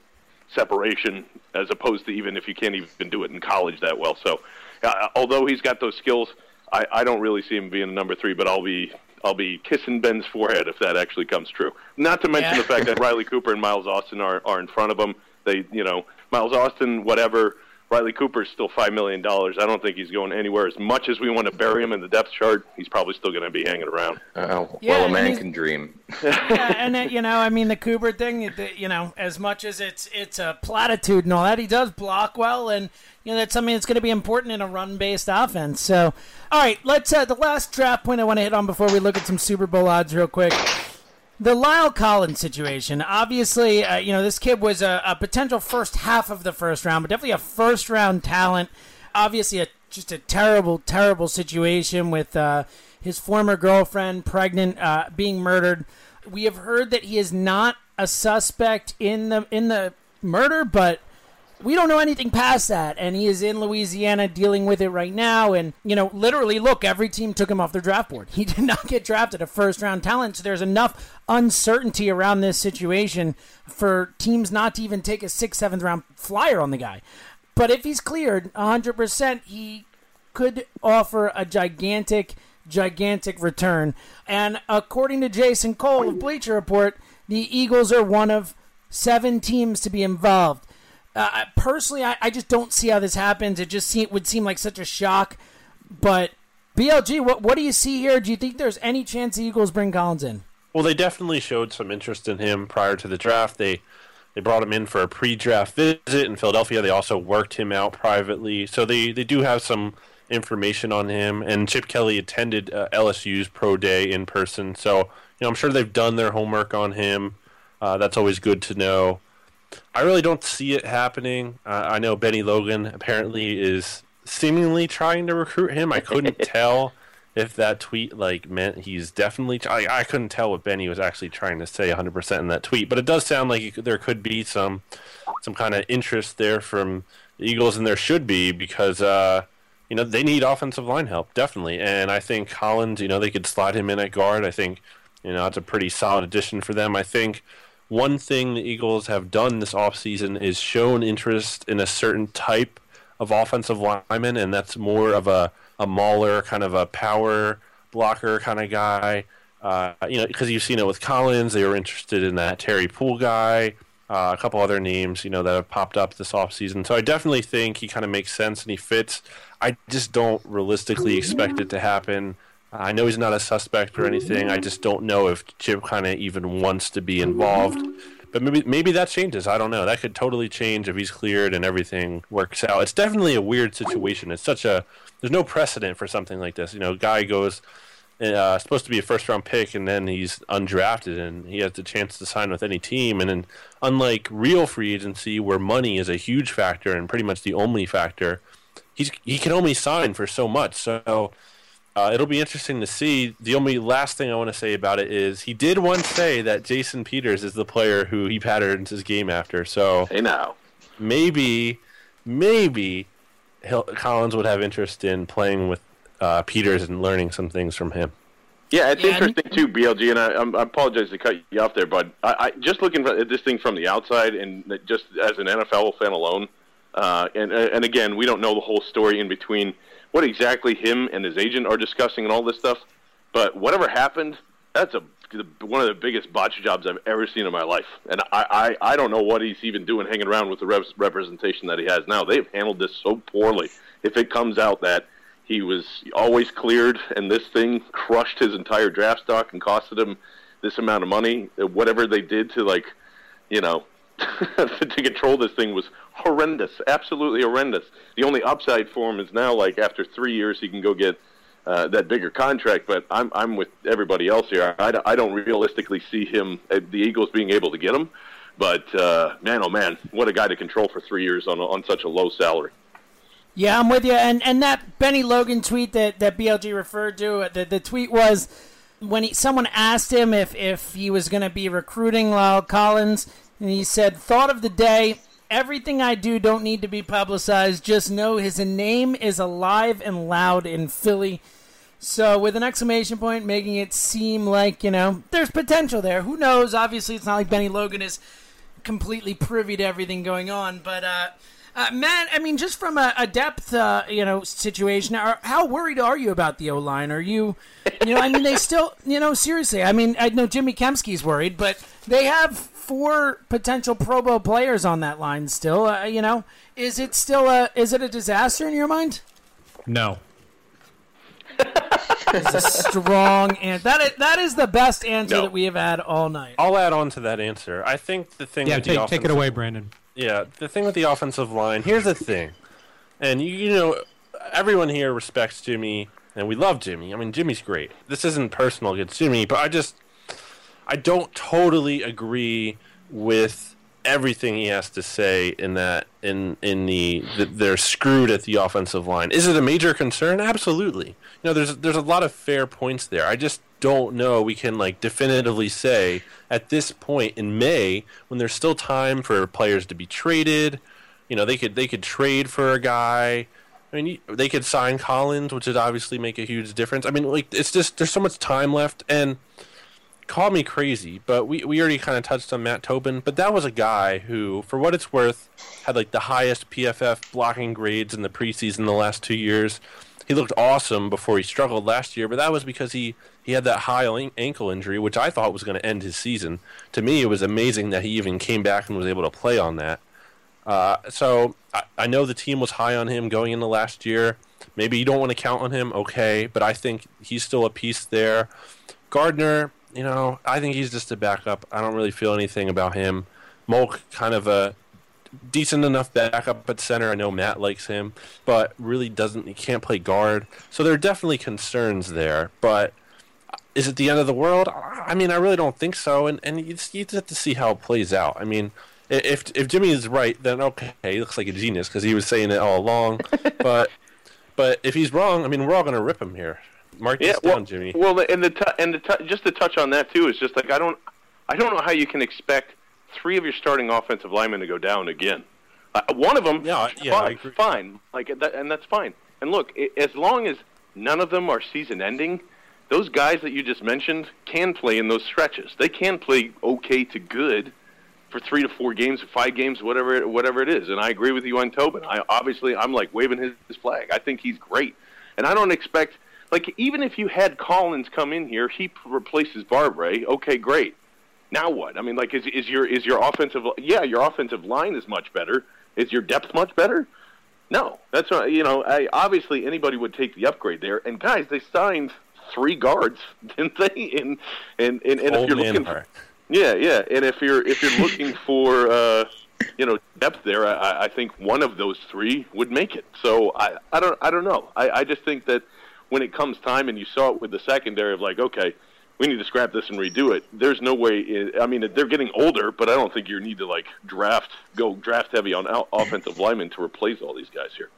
Speaker 6: separation as opposed to even if you can't even do it in college that well. So, uh, although he's got those skills, I, I don't really see him being a number three. But I'll be I'll be kissing Ben's forehead if that actually comes true. Not to mention
Speaker 5: Yeah.
Speaker 6: the fact that Riley Cooper and Miles Austin are are in front of him. They, you know, Miles Austin, whatever. Riley Cooper's still five million dollars. I don't think he's going anywhere. As much as we want to bury him in the depth chart, he's probably still going to be hanging around.
Speaker 8: Uh,
Speaker 5: Yeah,
Speaker 8: well, a man can dream. [LAUGHS]
Speaker 5: yeah, and it, you know, I mean, the Cooper thing, it- the- you know, as much as it's it's a platitude and all that, he does block well, and you know that's something that's going to be important in a run-based offense. So, all right, let's uh, the last draft point I want to hit on before we look at some Super Bowl odds real quick. The La'el Collins situation. Obviously, uh, you know, this kid was a, a potential first half of the first round, but definitely a first round talent. Obviously, a, just a terrible, terrible situation with uh, his former girlfriend pregnant, uh, being murdered. We have heard that he is not a suspect in the in the murder, but we don't know anything past that. And he is in louisiana dealing with it right now. And you know literally look every team took him off their draft board. [LAUGHS] He did not get drafted a first round talent. So there's enough uncertainty around this situation for teams not to even take a sixth seventh round flyer on the guy. But if he's cleared 100% he could offer a gigantic gigantic return. And according to jason cole of bleacher report the eagles are one of seven teams to be involved uh, personally, I, I just don't see how this happens. It just seem, would seem like such a shock. But BLG, what what do you see here? Do you think there's any chance the Eagles bring Collins in?
Speaker 9: Well, they definitely showed some interest in him prior to the draft. They they brought him in for a pre-draft visit in Philadelphia. They also worked him out privately, so they they do have some information on him. And Chip Kelly attended uh, LSU's pro day in person, so you know I'm sure they've done their homework on him. Uh, that's always good to know. I really don't see it happening. Uh, I know Bennie Logan apparently is seemingly trying to recruit him. I couldn't [LAUGHS] tell if that tweet like meant he's definitely. I, I couldn't tell what Bennie was actually trying to say 100% in that tweet, but it does sound like could- there could be some some kind of interest there from the Eagles, and there should be because uh, you know they need offensive line help definitely, and I think Collins, you know, they could slide him in at guard. I think you know it's a pretty solid addition for them. I think one thing the Eagles have done this offseason is shown interest in a certain type of offensive lineman, and that's more of a, a mauler, kind of a power blocker kind of guy. Uh, you know, because you've seen it with Collins, they were interested in that Terry Poole guy, uh, a couple other names, you know, that have popped up this offseason. So I definitely think he kind of makes sense and he fits. I just don't realistically expect it to happen. I know he's not a suspect or anything. I just don't know if Chip kind of even wants to be involved. But maybe maybe that changes. I don't know. That could totally change if he's cleared and everything works out. It's definitely a weird situation. It's such a there's no precedent for something like this. You know, guy goes uh, supposed to be a first round pick and then he's undrafted and he has the chance to sign with any team. And then unlike real free agency where money is a huge factor and pretty much the only factor, he's he can only sign for so much. So uh, it'll be interesting to see. The only last thing I want to say about it is he did once say that Jason Peters is the player who he patterns his game after. So
Speaker 6: Hey now,
Speaker 9: maybe, maybe he'll, Collins would have interest in playing with uh, Peters and learning some things from him.
Speaker 6: Yeah, it's
Speaker 5: Yeah,
Speaker 6: interesting too, BLG, and I, I'm- apologize to cut you off there, but I, I just looking at this thing from the outside, and just as an NFL fan alone, uh, and and again, we don't know the whole story in between what exactly him and his agent are discussing and all this stuff, but whatever happened, that's a one of the biggest botch jobs I've ever seen in my life, and I, I, I don't know what he's even doing hanging around with the rep- representation that he has now. They've handled this so poorly. If it comes out that he was always cleared, and this thing crushed his entire draft stock and costed him this amount of money. Whatever they did to like, you know, [LAUGHS] to control this thing was horrendous, absolutely horrendous. The only upside for him is now, like after three years, he can go get uh, that bigger contract. But I'm I'm with everybody else here. I, I don't realistically see him, uh, the Eagles, being able to get him. But uh, man, oh man, what a guy to control for three years on on such a low salary.
Speaker 5: Yeah, I'm with you. And and that Bennie Logan tweet that, that BLG referred to, uh, the, the tweet was when he, someone asked him if, if he was going to be recruiting La'el Collins, and he said, "Thought of the day. Everything I do don't need to be publicized. Just know his name is alive and loud in Philly." So with an exclamation point, making it seem like you know there's potential there. Who knows? Obviously, it's not like Bennie Logan is completely privy to everything going on, but. uh uh, Matt, I mean, just from a, a depth, uh, you know, situation, are, how worried are you about the O line? Are you, you know, I mean, they still, you know, seriously. I mean, I know Jimmy Kempski's worried, but they have four potential Pro Bowl players on that line still. Uh, you know, is it still a is it a disaster in your mind?
Speaker 7: No.
Speaker 5: It's a strong and that is, that is the best answer
Speaker 9: No.
Speaker 5: that we have had all night.
Speaker 9: I'll add on to that answer. I think the thing
Speaker 7: Yeah,
Speaker 9: with
Speaker 7: take,
Speaker 9: the
Speaker 7: take it away, Brandon.
Speaker 9: Yeah, the thing with the offensive line. Here's the thing, and you, you know, everyone here respects Jimmy, and we love Jimmy. I mean, Jimmy's great. This isn't personal against Jimmy, but I just, I don't totally agree with everything he has to say in that in in the that they're screwed at the offensive line. Is it a major concern? Absolutely. You know, there's there's a lot of fair points there. I just don't know we can like definitively say at this point in May when there's still time for players to be traded. You know, they could they could trade for a guy. I mean, they could sign Collins, which would obviously make a huge difference. I mean, like it's just there's so much time left, and call me crazy, but we, we already kind of touched on Matt Tobin, but that was a guy who, for what it's worth, had like the highest PFF blocking grades in the preseason the last two years. He looked awesome before he struggled last year, but that was because he, he had that high an- ankle injury, which I thought was going to end his season. To me, it was amazing that he even came back and was able to play on that. Uh, so I, I know the team was high on him going into last year. Maybe you don't want to count on him, okay, but I think he's still a piece there. Gardner, you know, I think he's just a backup. I don't really feel anything about him. Molk, kind of a decent enough backup at center. I know Matt likes him, but really doesn't. He can't play guard. So there are definitely concerns there. But is it the end of the world? I mean, I really don't think so. And and you just, you just have to see how it plays out. I mean, if if Jimmy is right, then okay, he looks like a genius because he was saying it all along. [LAUGHS] but but if he's wrong, I mean, we're all going to rip him here. Mark this
Speaker 6: well,
Speaker 9: down, Jimmy.
Speaker 6: Well, and the t- and the t- just to touch on that too is just like I don't I don't know how you can expect three of your starting offensive linemen to go down again. Uh, one of them,
Speaker 9: Yeah, yeah, I
Speaker 6: fine,
Speaker 9: agree.
Speaker 6: fine, like that, and that's fine. And look, i as long as none of them are season-ending, those guys that you just mentioned can play in those stretches. They can play okay to good for three to four games, five games, whatever it, whatever it is. And I agree with you on Tobin. I obviously I'm like waving his, his flag. I think he's great, and I don't expect like even if you had Collins come in here, he replaces Barbre. Okay, great. Now what? I mean, like is is your is your offensive? Yeah, your offensive line is much better. Is your depth much better? No, that's not. You know, I, obviously anybody would take the upgrade there. And guys, they signed three guards, [LAUGHS] didn't they? And and and, and if you're looking,
Speaker 9: heart.
Speaker 6: yeah, yeah, and if you're if you're looking for uh, you know depth there, I, I think one of those three would make it. So I, I don't I don't know. I, I just think that when it comes time, and you saw it with the secondary of like, okay, we need to scrap this and redo it. There's no way. I mean, they're getting older, but I don't think you need to like draft go draft heavy on offensive linemen to replace all these guys here.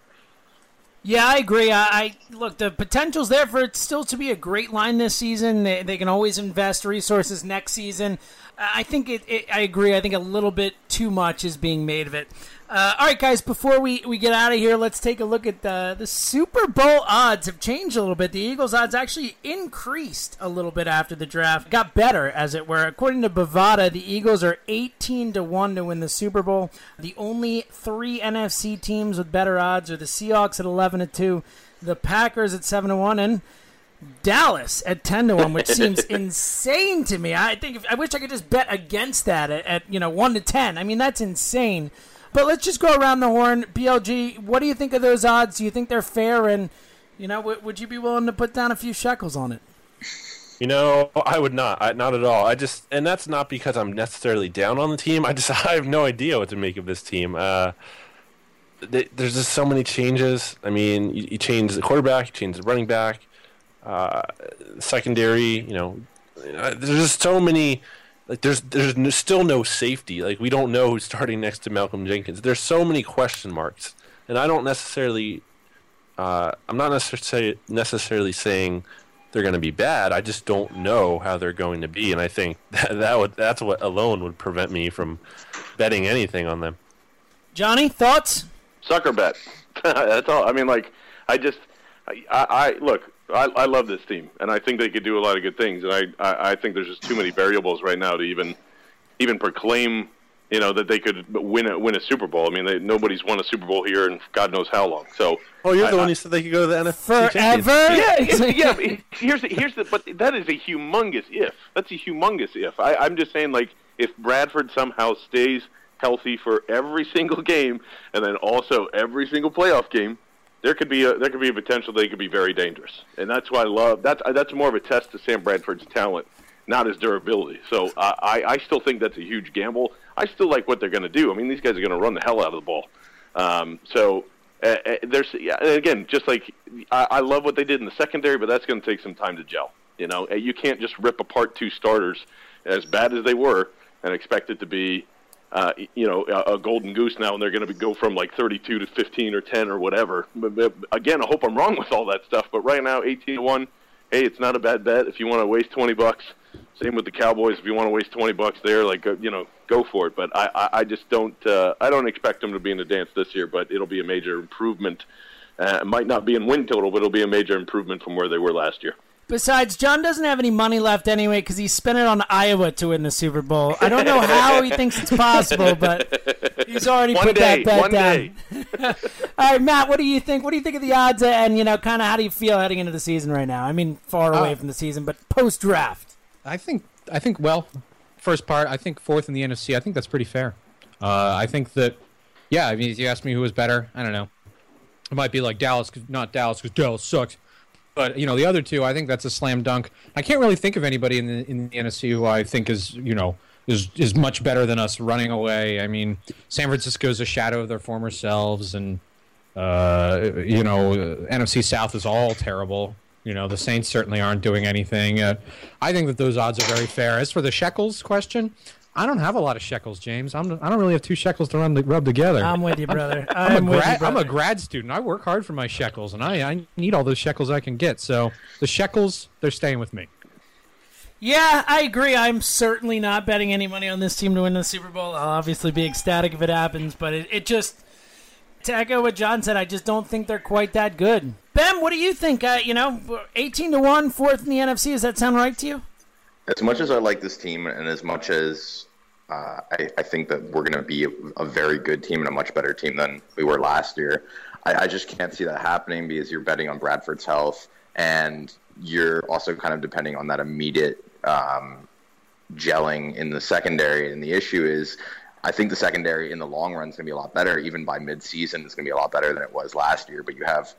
Speaker 5: Yeah, I agree. I, I look the potential's there for it still to be a great line this season. They, they can always invest resources next season. I think it, it. I agree. I think a little bit too much is being made of it. Uh, all right, guys. Before we, we get out of here, let's take a look at the the Super Bowl odds have changed a little bit. The Eagles odds actually increased a little bit after the draft, got better as it were. According to Bovada, the Eagles are eighteen to one to win the Super Bowl. The only three NFC teams with better odds are the Seahawks at eleven to two, the Packers at seven to one, and Dallas at ten to one, which [LAUGHS] seems insane to me. I think if, I wish I could just bet against that at, at you know one to ten. I mean that's insane. But let's just go around the horn. BLG, what do you think of those odds? Do you think they're fair? And you know, w- would you be willing to put down a few shekels on it?
Speaker 9: You know, I would not. I, not at all. I just, and that's not because I'm necessarily down on the team. I just, [LAUGHS] I have no idea what to make of this team. Uh, they, there's just so many changes. I mean, you, you change the quarterback, you change the running back, uh, secondary. You know, uh, there's just so many like there's there's no, still no safety. Like we don't know who's starting next to Malcolm Jenkins. There's so many question marks, and I don't necessarily. Uh, I'm not necessarily necessarily saying they're going to be bad. I just don't know how they're going to be, and I think [LAUGHS] that, that would that's what alone would prevent me from betting anything on them.
Speaker 5: Johnny, thoughts?
Speaker 6: Sucker bet. [LAUGHS] that's all. I mean, like I just I, I, I look. I, I love this team, and I think they could do a lot of good things. And I, I, I think there's just too many variables right now to even, even proclaim, you know, that they could win a win a Super Bowl. I mean, they, nobody's won a Super Bowl here in God knows how long. So,
Speaker 9: oh, you're
Speaker 6: I,
Speaker 9: the one who said they could go to the NFC
Speaker 5: forever.
Speaker 6: Yeah, yeah. [LAUGHS] yeah here's the, here's the, but that is a humongous if. That's a humongous if. I, I'm just saying, like, if Bradford somehow stays healthy for every [LAUGHS] single game, and then also every single playoff game there could be a there could be a potential they could be very dangerous, and that's why I love that's that's more of a test to Sam Bradford's talent, not his durability. So uh, I I still think that's a huge gamble. I still like what they're going to do. I mean, these guys are going to run the hell out of the ball. Um, so uh, there's yeah, again just like I, I love what they did in the secondary, but that's going to take some time to gel. You know, you can't just rip apart two starters as bad as they were and expect it to be uh, you know, a, a golden goose now, and they're going to go from like 32 to 15 or 10 or whatever. But, but again, I hope I'm wrong with all that stuff. But right now, 18 to one, hey, it's not a bad bet if you want to waste 20 bucks. Same with the Cowboys. If you want to waste 20 bucks there, like uh, you know, go for it. But I, I, I just don't, uh, I don't expect them to be in the dance this year. But it'll be a major improvement. Uh, it might not be in win total, but it'll be a major improvement from where they were last year.
Speaker 5: Besides, John doesn't have any money left anyway because he spent it on Iowa to win the Super Bowl. I don't know how he thinks it's possible, but he's already
Speaker 6: one
Speaker 5: put
Speaker 6: day,
Speaker 5: that bet
Speaker 6: one
Speaker 5: down.
Speaker 6: Day. [LAUGHS]
Speaker 5: All right, Matt, what do you think? What do you think of the odds? And you know, kind of how do you feel heading into the season right now? I mean, far away
Speaker 7: Uh,
Speaker 5: from the season, but post draft.
Speaker 7: I think I think well, first part I think fourth in the NFC. I think that's pretty fair. Uh, I think that yeah. I mean, if you ask me who was better, I don't know. It might be like Dallas, 'cause- not Dallas, because Dallas sucks. But you know, the other two, I think that's a slam dunk. I can't really think of anybody in the in the NFC who I think is you know is is much better than us running away. I mean, San Francisco is a shadow of their former selves, and uh, you know, NFC South is all terrible. You know, the Saints certainly aren't doing anything. Uh, I think that those odds are very fair. As for the shekels question, I don't have a lot of shekels, James. I'm, I don't really have two shekels to run, rub together.
Speaker 5: I'm with you, brother.
Speaker 7: I'm, [LAUGHS]
Speaker 5: I'm
Speaker 7: a grad,
Speaker 5: you,
Speaker 7: I'm a grad student. I work hard for my shekels, and I, I need all those shekels I can get. So the shekels, they're staying with me.
Speaker 5: Yeah, I agree. I'm certainly not betting any money on this team to win the Super Bowl. I'll obviously be ecstatic if it happens, but it, it just to echo what John said, I just don't think they're quite that good. Ben, what do you think? Uh, you know, 18 to one, fourth in the NFC. Does that sound right to you?
Speaker 8: As much as I like this team, and as much as uh, I, I think that we're going to be a, a very good team and a much better team than we were last year, I, I just can't see that happening because you're betting on Bradford's health, and you're also kind of depending on that immediate um, gelling in the secondary. And the issue is, I think the secondary in the long run is going to be a lot better. Even by mid-season, it's going to be a lot better than it was last year. But you have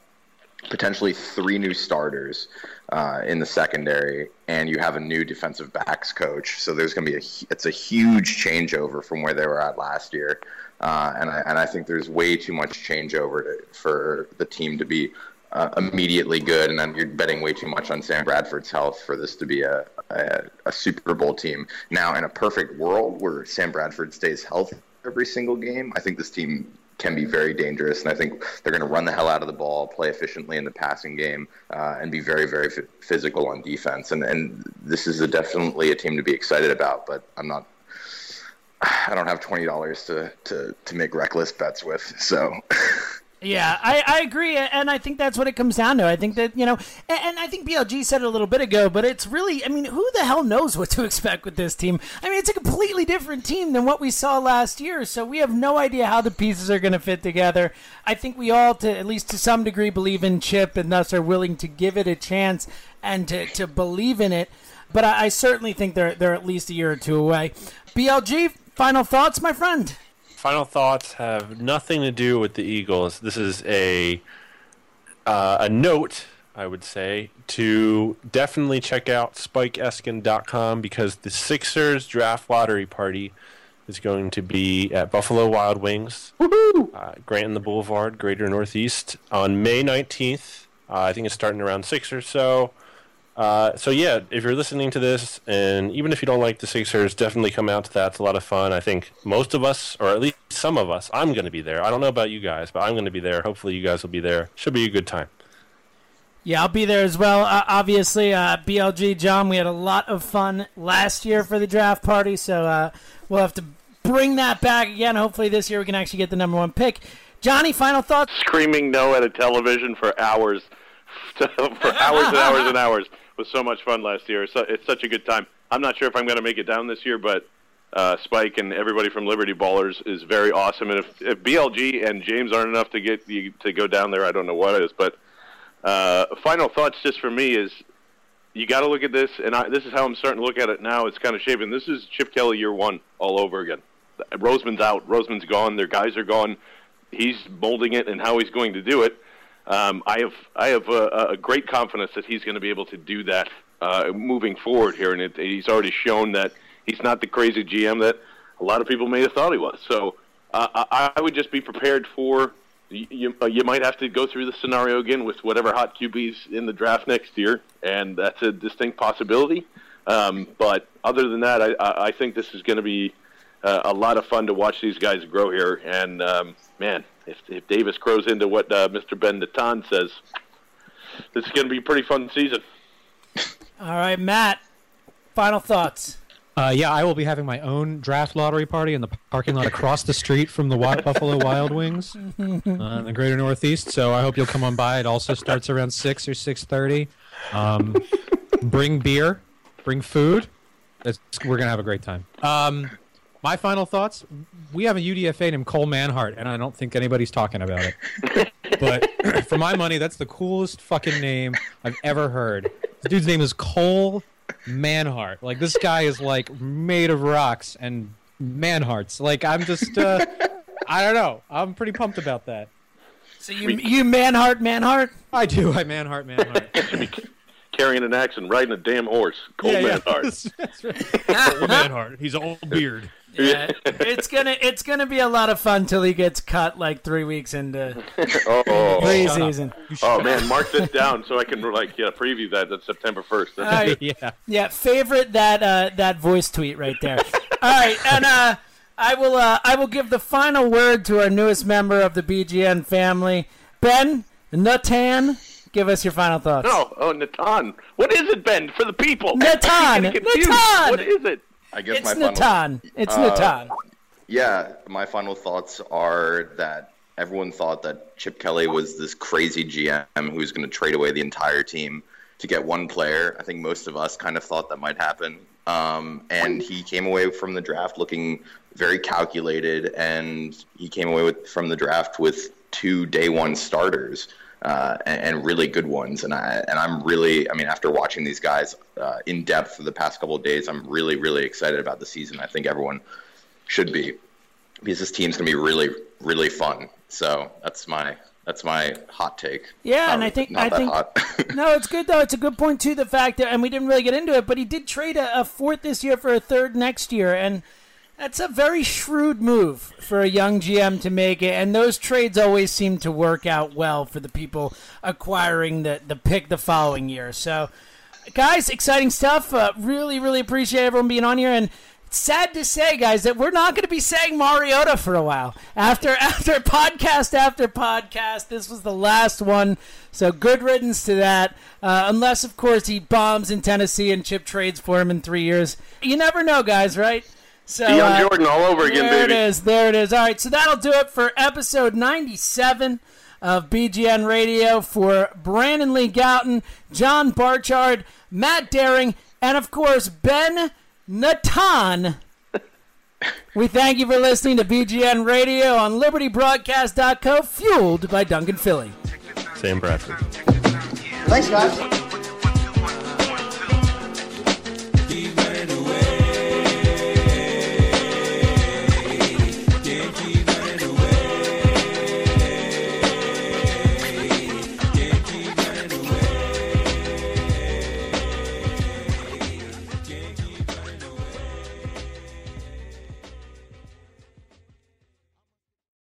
Speaker 8: potentially three new starters uh, in the secondary, and you have a new defensive backs coach. So there's going to be a it's a huge changeover from where they were at last year, uh, and I and I think there's way too much changeover to, for the team to be. Uh, immediately good, and then you're betting way too much on Sam Bradford's health for this to be a, a, a Super Bowl team. Now, in a perfect world where Sam Bradford stays healthy every single game, I think this team can be very dangerous, and I think they're going to run the hell out of the ball, play efficiently in the passing game, uh, and be very, very f- physical on defense. And and this is a definitely a team to be excited about. But I'm not. [SIGHS] I don't have twenty dollars to, to to make reckless bets with. So [LAUGHS]
Speaker 5: Yeah, I, I agree, and I think that's what it comes down to. I think that, you know, and, and, I think BLG said it a little bit ago, but it's really, I mean, who the hell knows what to [LAUGHS] expect with this team? I mean, it's a completely different team than what we saw last year, so we have no idea how the pieces are going to fit together. I think we all, to at least to some degree, believe in Chip and thus are willing to give it a chance and to, to believe in it, but I, I certainly think they're, they're at least a year or two away. BLG, final thoughts, my friend?
Speaker 9: Final thoughts have nothing to do with the Eagles. This is a uh, a note, I would say, to definitely check out SpikeEskin.com because the Sixers draft lottery party is going to be at Buffalo Wild Wings, uh, Grant in the Boulevard, Greater Northeast, on May 19th. Uh, I think it's starting around 6 or so. Uh, so yeah, if you're listening to this, and even if you don't like the Sixers, definitely come out to that. It's a lot of fun. I think most of us, or at least some of us, I'm going to be there. I don't know about you guys, but I'm going to be there. Hopefully, you guys will be there. Should be a good time.
Speaker 5: Yeah, I'll be there as well. Uh, obviously, uh, BLG John, we had a lot of fun last year for the draft party, so uh, we'll have to bring that back again. Hopefully, this year we can actually get the number one pick. Johnny, final thoughts?
Speaker 6: Screaming no at a television for hours, [LAUGHS] for hours and hours and hours was so much fun last year. It's, it's such a good time. I'm not sure if I'm going to make it down this year, but uh, Spike and everybody from Liberty Ballers is very awesome. And if, if BLG and James aren't enough to get you to go down there, I don't know what is. But uh, final thoughts just for me is you got to look at this, and I, this is how I'm starting to look at it now. It's kind of shaping. This is Chip Kelly year one all over again. Roseman's out. Roseman's gone. Their guys are gone. He's molding it and how he's going to do it. Um, I have I have a, a, great confidence that he's going to be able to do that uh, moving forward here, and it, he's already shown that he's not the crazy GM that a lot of people may have thought he was. So uh, I, would just be prepared for you. You might have to go through the scenario again with whatever hot QBs in the draft next year, and that's a distinct possibility. Um, but other than that, I, I think this is going to be uh, a lot of fun to watch these guys grow here, and um, man, if, if Davis grows into what uh, Mr. Ben Natan says, this is going to be a pretty fun season.
Speaker 5: All right, Matt. Final thoughts.
Speaker 7: Uh, yeah, I will be having my own draft lottery party in the parking lot across the street from the Buffalo Wild Wings [LAUGHS] uh, in the Greater Northeast. So I hope you'll come on by. It also starts around six or six thirty. Um, bring beer, bring food. It's, we're gonna have a great time. Um, my final thoughts: We have a UDFA named Cole Manhart, and I don't think anybody's talking about it. [LAUGHS] but [CLEARS THROAT] for my money, that's the coolest fucking name I've ever heard. The dude's name is Cole Manhart. Like this guy is like made of rocks and manhearts. Like I'm just, uh, I don't know. I'm pretty pumped about that.
Speaker 5: So you you manhart manheart?
Speaker 7: I do. I manhart manheart [LAUGHS]
Speaker 6: carrying an axe and riding a damn horse. Cole yeah, Manhart.
Speaker 7: Yeah. [LAUGHS] That's right. Cole Manhart. He's an old beard. [LAUGHS]
Speaker 5: Yeah, it's gonna it's gonna be a lot of fun till he gets cut like three weeks into [LAUGHS]
Speaker 6: oh,
Speaker 5: preseason.
Speaker 6: Oh man, mark this down so I can like yeah preview that on September first.
Speaker 5: Uh, yeah, yeah. Favorite that uh, that voice tweet right there. All right, and uh, I will uh, I will give the final word to our newest member of the BGN family, Ben Natan. Give us your final thoughts.
Speaker 6: No, oh Natan. What is it, Ben? For the people. [LAUGHS]
Speaker 5: Natan. Natan.
Speaker 6: What is it?
Speaker 8: I guess
Speaker 5: it's
Speaker 8: my
Speaker 5: Natan.
Speaker 8: final.
Speaker 5: It's uh, Natan.
Speaker 8: Yeah, my final thoughts are that everyone thought that Chip Kelly was this crazy GM who was going to trade away the entire team to get one player. I think most of us kind of thought that might happen. Um, and he came away from the draft looking very calculated, and he came away with, from the draft with two day one starters uh, and, and, really good ones. And I and I'm really, I mean, after watching these guys uh, in depth for the past couple of days, I'm really, really excited about the season. I think everyone should be because this team's gonna be really, really fun. So that's my that's my hot take.
Speaker 5: Yeah, and I think I think [LAUGHS] no, it's good though. It's a good point too. The fact that and we didn't really get into it, but he did trade a, a fourth this year for a third next year, and that's a very shrewd move for a young GM to make it, and those trades always seem to work out well for the people acquiring the, the pick the following year. So, guys, exciting stuff. Uh, really, really appreciate everyone being on here, and sad to say, guys, that we're not going to be saying Mariota for a while. After [LAUGHS] after podcast after podcast, this was the last one. So good riddance to that. Uh, unless, of course, he bombs in Tennessee and Chip trades for him in three years. You never know, guys, right? So
Speaker 6: Dion
Speaker 5: uh,
Speaker 6: Jordan all over again,
Speaker 5: there
Speaker 6: baby.
Speaker 5: it is. There it is. All right, so that'll do it for episode 97 of BGN Radio for Brandon Lee Gowton, John Barchard, Matt Daring, and of course Ben Natan. we thank you for listening to BGN Radio on LibertyBroadcast.co, fueled by Duncan Philly.
Speaker 9: Same breath.
Speaker 2: Thanks, guys.